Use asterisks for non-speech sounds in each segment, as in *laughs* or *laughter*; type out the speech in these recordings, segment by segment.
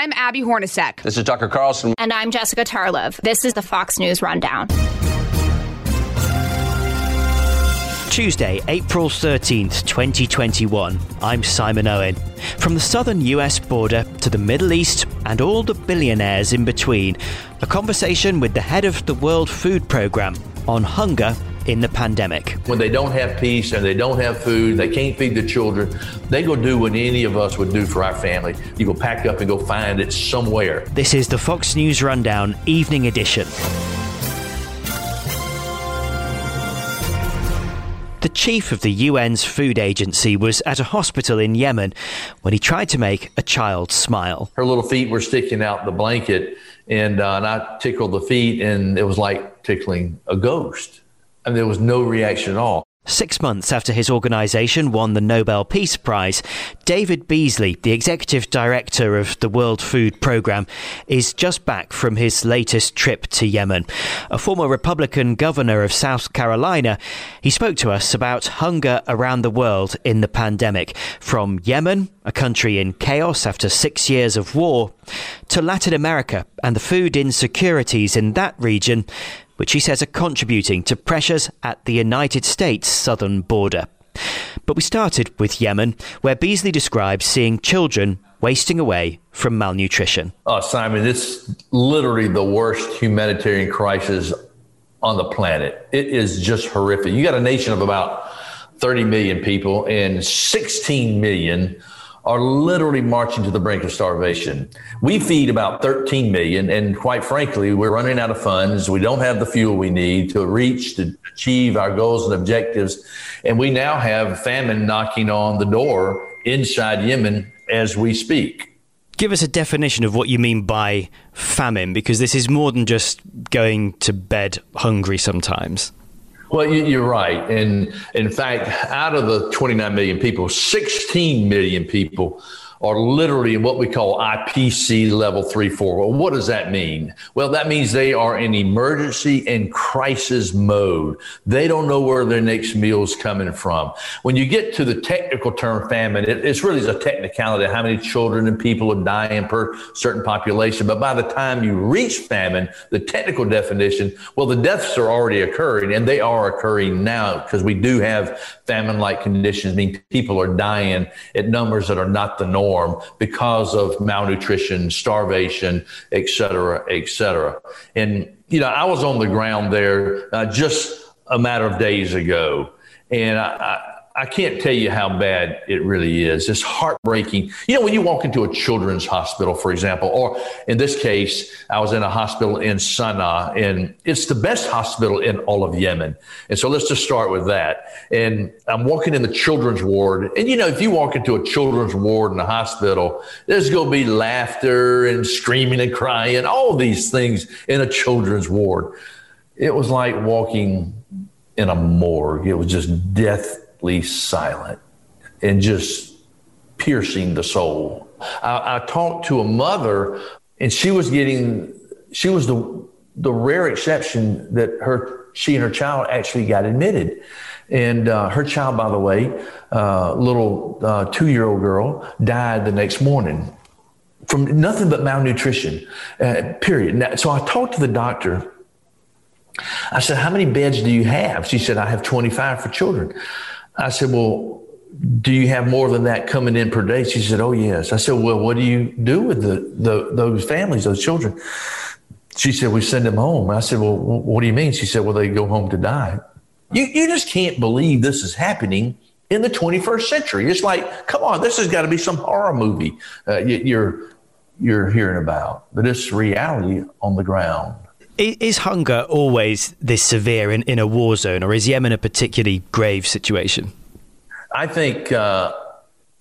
I'm Abby Hornacek. This is Tucker Carlson. And I'm Jessica Tarlov. This is the Fox News Rundown. Tuesday, April 13th, 2021. I'm Simon Owen. From the southern US border to the Middle East and all the billionaires in between, a conversation with the head of the World Food Programme on hunger in the pandemic. When they don't have peace and they don't have food, they can't feed the children, they go do what any of us would do for our family. You go pack up and go find it somewhere. This is the Fox News Rundown Evening Edition. The chief of the UN's food agency was at a hospital in Yemen when he tried to make a child smile. Her little feet were sticking out the blanket, and, uh, and I tickled the feet, and it was like tickling a ghost. And there was no reaction at all. Six months after his organisation won the Nobel Peace Prize, David Beasley, the executive director of the World Food Programme, is just back from his latest trip to Yemen. A former Republican governor of South Carolina, he spoke to us about hunger around the world in the pandemic, from Yemen, a country in chaos after six years of war, to Latin America and the food insecurities in that region which he says are contributing to pressures at the United States southern border. But we started with Yemen, where Beasley describes seeing children wasting away from malnutrition. Oh, Simon, it's literally the worst humanitarian crisis on the planet. It is just horrific. You got a nation of about 30 million people, and 16 million are literally marching to the brink of starvation. We feed about 13 million, and quite frankly, we're running out of funds. We don't have the fuel we need to reach to achieve our goals and objectives. And we now have famine knocking on the door inside Yemen as we speak. Give us a definition of what you mean by famine, because this is more than just going to bed hungry sometimes. Well, you're right. And in fact, out of the 29 million people, 16 million people are literally in what we call IPC level three, four. Well, what does that mean? Well, that means they are in emergency and crisis mode. They don't know where their next meal is coming from. When you get to the technical term famine, it, it's really a technicality of how many children and people are dying per certain population. But by the time you reach famine, the technical definition, well, the deaths are already occurring and they are occurring now because we do have famine like conditions, meaning people are dying at numbers that are not the norm because of malnutrition, starvation, et cetera, et cetera. And, you know, I was on the ground there uh, just a matter of days ago. And I, I can't tell you how bad it really is. It's heartbreaking. You know, when you walk into a children's hospital, for example, or in this case, I was in a hospital in Sana'a, and it's the best hospital in all of Yemen. And so let's just start with that. And I'm walking in the children's ward. And, you know, if you walk into a children's ward in a hospital, there's going to be laughter and screaming and crying, all these things in a children's ward. It was like walking in a morgue. It was just death silent and just piercing the soul. I, I talked to a mother, and she was getting, she was the the rare exception that her she and her child actually got admitted. And uh, her child, by the way, uh, little uh, two year old girl, died the next morning from nothing but malnutrition, uh, period. Now, so I talked to the doctor. I said, How many beds do you have? She said, I have 25 for children. I said, Well, do you have more than that coming in per day? She said, Oh, yes. I said, Well, what do you do with the, the those families, those children? She said, We send them home. I said, Well, what do you mean? She said, Well, they go home to die. You, you just can't believe this is happening in the 21st century. It's like, come on, this has got to be some horror movie uh, you're, you're hearing about, but it's reality on the ground. Is hunger always this severe in, in a war zone, or is Yemen a particularly grave situation? I think uh,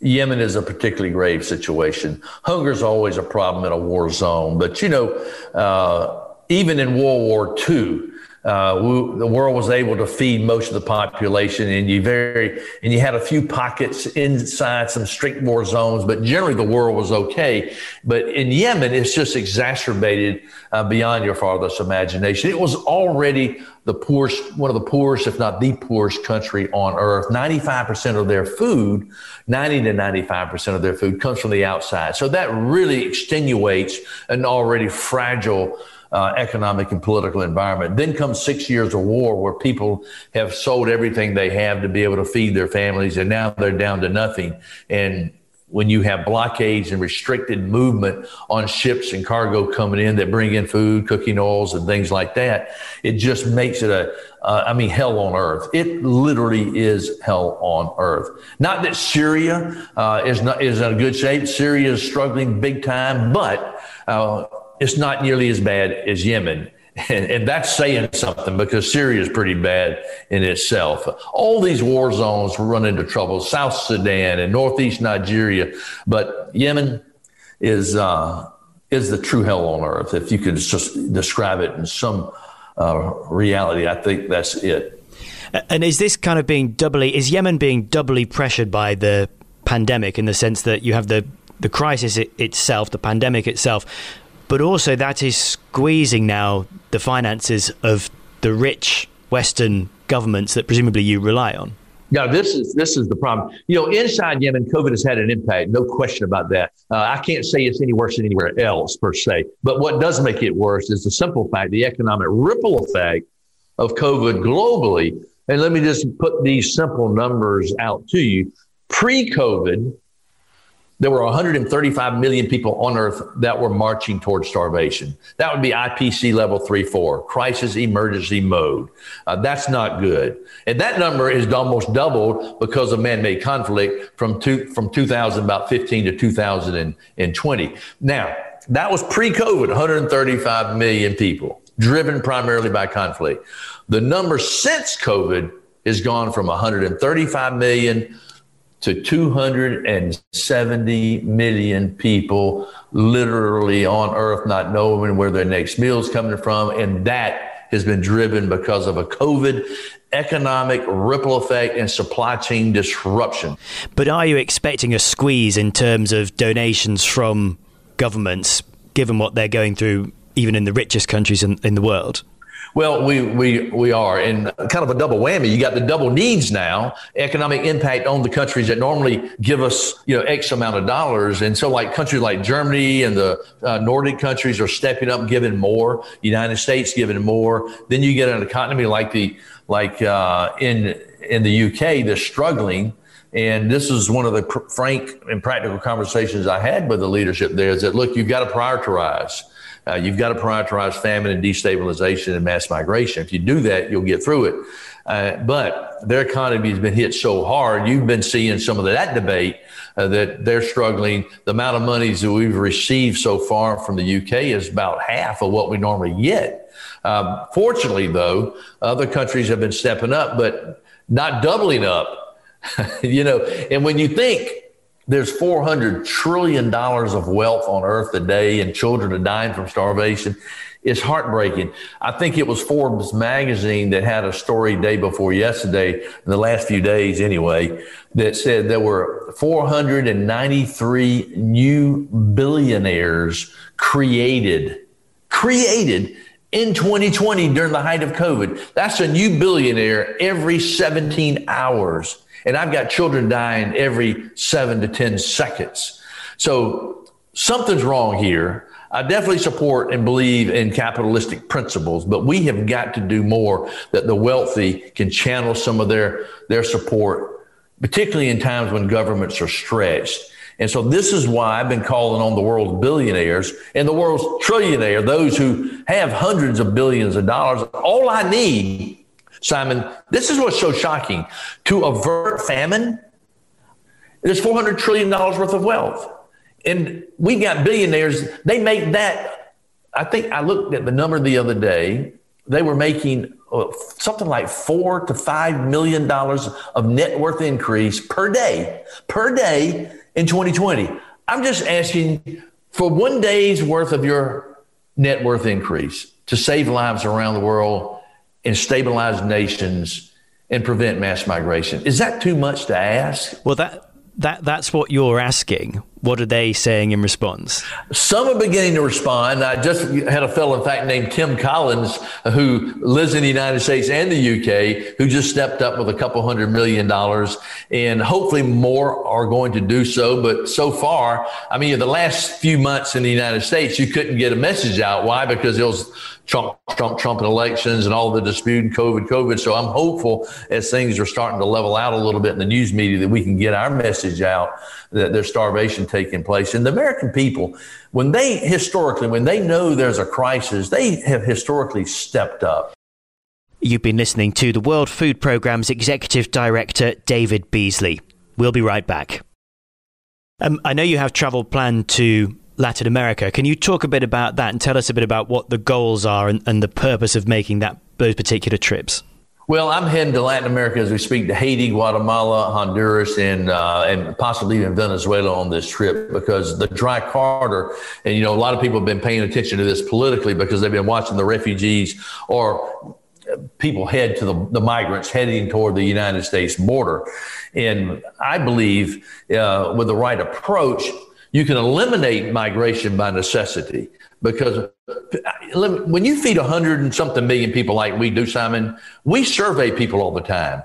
Yemen is a particularly grave situation. Hunger is always a problem in a war zone, but you know, uh, even in World War II, uh, we, the world was able to feed most of the population, and you very and you had a few pockets inside some strict war zones, but generally the world was okay. But in Yemen, it's just exacerbated uh, beyond your farthest imagination. It was already the poorest, one of the poorest, if not the poorest country on earth. Ninety-five percent of their food, ninety to ninety-five percent of their food comes from the outside. So that really extenuates an already fragile uh, economic and political environment. Then comes six years of war where people have sold everything they have to be able to feed their families, and now they're down to nothing. And when you have blockades and restricted movement on ships and cargo coming in that bring in food, cooking oils, and things like that, it just makes it a, uh, I mean, hell on earth. It literally is hell on earth. Not that Syria uh, is not is in a good shape. Syria is struggling big time, but uh, it's not nearly as bad as Yemen. *laughs* And, and, that's saying something because Syria is pretty bad in itself. All these war zones run into trouble, South Sudan and Northeast Nigeria, but Yemen is uh, is the true hell on earth. If you could just describe it in some uh, reality, I think that's it. And is this kind of being doubly? Is Yemen being doubly pressured by the pandemic in the sense that you have the the crisis itself, the pandemic itself, but also that is squeezing now the finances of the rich Western governments that presumably you rely on. Yeah, this is this is the problem. You know, inside Yemen, COVID has had an impact, no question about that. Uh, I can't say it's any worse than anywhere else per se. But what does make it worse is the simple fact, the economic ripple effect of COVID globally. And let me just put these simple numbers out to you. Pre-COVID, there were 135 million people on earth that were marching towards starvation. That would be IPC level 3 4, crisis emergency mode. Uh, that's not good. And that number is almost doubled because of man made conflict from, two, from 2000, about 15 to 2020. Now, that was pre COVID, 135 million people, driven primarily by conflict. The number since COVID has gone from 135 million to 270 million people literally on earth not knowing where their next meal is coming from. And that has been driven because of a COVID economic ripple effect and supply chain disruption. But are you expecting a squeeze in terms of donations from governments, given what they're going through, even in the richest countries in, in the world? Well, we, we, we are. And kind of a double whammy. You got the double needs now, economic impact on the countries that normally give us, you know, X amount of dollars. And so like countries like Germany and the uh, Nordic countries are stepping up, giving more, United States giving more. Then you get an economy like the, like uh, in, in the UK, they're struggling. And this is one of the pr- frank and practical conversations I had with the leadership there is that, look, you've got to prioritize. Uh, you've got to prioritize famine and destabilization and mass migration. If you do that, you'll get through it. Uh, but their economy has been hit so hard. You've been seeing some of that debate uh, that they're struggling. The amount of monies that we've received so far from the UK is about half of what we normally get. Um, fortunately, though, other countries have been stepping up, but not doubling up. *laughs* you know, and when you think there's 400 trillion dollars of wealth on earth today and children are dying from starvation it's heartbreaking. I think it was forbes magazine that had a story day before yesterday in the last few days anyway that said there were 493 new billionaires created created in 2020 during the height of covid that's a new billionaire every 17 hours and I've got children dying every seven to 10 seconds. So something's wrong here. I definitely support and believe in capitalistic principles, but we have got to do more that the wealthy can channel some of their, their support, particularly in times when governments are stretched. And so this is why I've been calling on the world's billionaires and the world's trillionaire, those who have hundreds of billions of dollars. All I need Simon, this is what's so shocking. To avert famine, there's $400 trillion worth of wealth. And we've got billionaires, they make that. I think I looked at the number the other day. They were making uh, something like four to five million dollars of net worth increase per day, per day in 2020. I'm just asking for one day's worth of your net worth increase to save lives around the world and stabilize nations and prevent mass migration. Is that too much to ask? Well, that that that's what you're asking. What are they saying in response? Some are beginning to respond. I just had a fellow, in fact, named Tim Collins, who lives in the United States and the UK, who just stepped up with a couple hundred million dollars. And hopefully more are going to do so. But so far, I mean, the last few months in the United States, you couldn't get a message out. Why? Because it was Trump, Trump, Trump and elections and all the dispute and COVID, COVID. So I'm hopeful as things are starting to level out a little bit in the news media that we can get our message out that there's starvation taking place. And the American people, when they historically, when they know there's a crisis, they have historically stepped up. You've been listening to the World Food Programme's Executive Director, David Beasley. We'll be right back. Um, I know you have travel planned to Latin America. Can you talk a bit about that and tell us a bit about what the goals are and, and the purpose of making that those particular trips? Well, I'm heading to Latin America as we speak to Haiti, Guatemala, Honduras, and uh, and possibly even Venezuela on this trip because the dry corridor, and you know, a lot of people have been paying attention to this politically because they've been watching the refugees or people head to the, the migrants heading toward the United States border. And I believe uh, with the right approach, you can eliminate migration by necessity because when you feed a hundred and something million people like we do, Simon, we survey people all the time.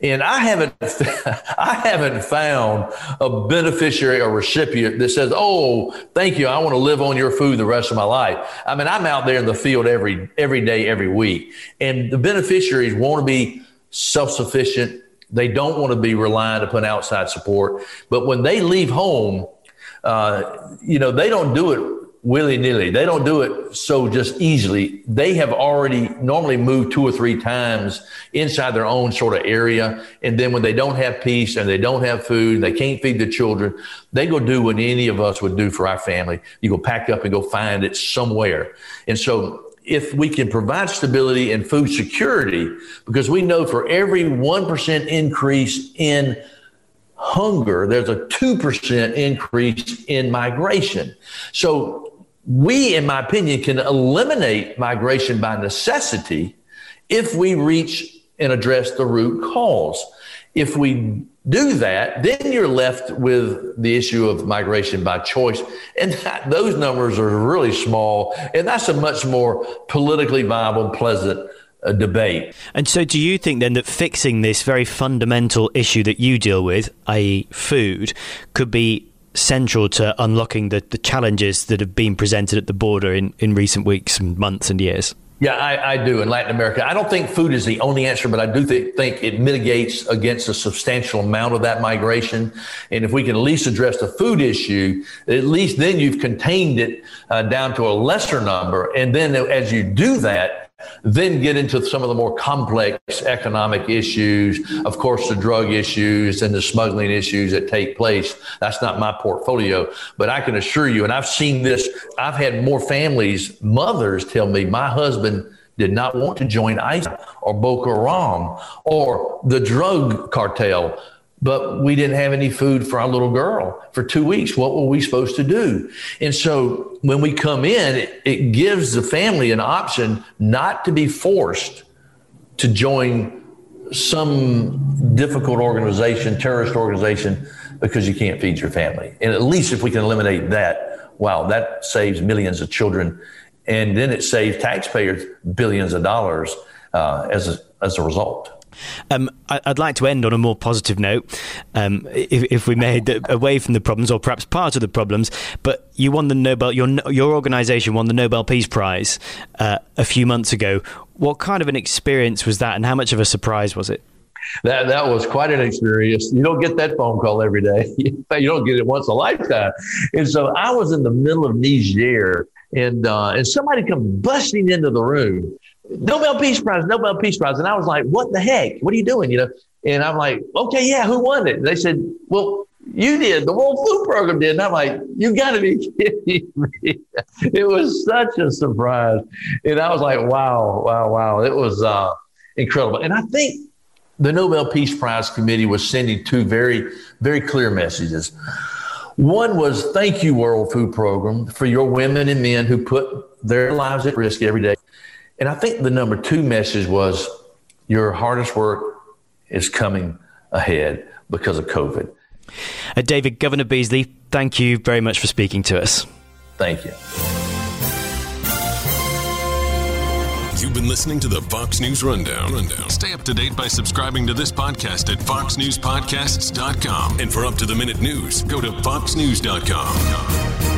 And I haven't, *laughs* I haven't found a beneficiary or recipient that says, "Oh, thank you. I want to live on your food the rest of my life." I mean, I'm out there in the field every every day, every week, and the beneficiaries want to be self-sufficient. They don't want to be reliant upon outside support. But when they leave home, uh, you know, they don't do it willy nilly. They don't do it so just easily. They have already normally moved two or three times inside their own sort of area. And then when they don't have peace and they don't have food, they can't feed the children, they go do what any of us would do for our family. You go pack up and go find it somewhere. And so if we can provide stability and food security, because we know for every 1% increase in hunger, there's a 2% increase in migration. So we, in my opinion, can eliminate migration by necessity if we reach and address the root cause. If we do that, then you're left with the issue of migration by choice. And that, those numbers are really small. And that's a much more politically viable, pleasant a debate. And so, do you think then that fixing this very fundamental issue that you deal with, i.e., food, could be central to unlocking the, the challenges that have been presented at the border in, in recent weeks and months and years? Yeah, I, I, do in Latin America. I don't think food is the only answer, but I do th- think it mitigates against a substantial amount of that migration. And if we can at least address the food issue, at least then you've contained it uh, down to a lesser number. And then as you do that, then get into some of the more complex economic issues, of course, the drug issues and the smuggling issues that take place. That's not my portfolio, but I can assure you, and I've seen this, I've had more families, mothers tell me, my husband did not want to join ISIS or Boko Haram or the drug cartel but we didn't have any food for our little girl for two weeks. What were we supposed to do? And so when we come in, it, it gives the family an option not to be forced to join some difficult organization, terrorist organization, because you can't feed your family. And at least if we can eliminate that, wow, that saves millions of children. And then it saves taxpayers billions of dollars uh, as, a, as a result. Um, I, would like to end on a more positive note, um, if, if, we may, away from the problems, or perhaps part of the problems. But you won the Nobel. Your your organisation won the Nobel Peace Prize uh, a few months ago. What kind of an experience was that, and how much of a surprise was it? That that was quite an experience. You don't get that phone call every day. *laughs* you don't get it once a lifetime. And so I was in the middle of Niger, and uh, and somebody come busting into the room Nobel Peace Prize, Nobel Peace Prize. And I was like, what the heck? What are you doing? You know? And I'm like, okay, yeah, who won it? And they said, well, you did. The World Food Program did. And I'm like, you got to be *laughs* kidding me. It was such a surprise. And I was like, wow, wow, wow. It was uh, incredible. And I think the Nobel Peace Prize Committee was sending two very, very clear messages. One was thank you, World Food Program, for your women and men who put their lives at risk every day And I think the number two message was your hardest work is coming ahead because of COVID. Uh, David, Governor Beasley, thank you very much for speaking to us. Thank you. You've been listening to the Fox News Rundown. Rundown. Stay up to date by subscribing to this podcast at foxnewspodcasts.com. And for up to the minute news, go to foxnews.com.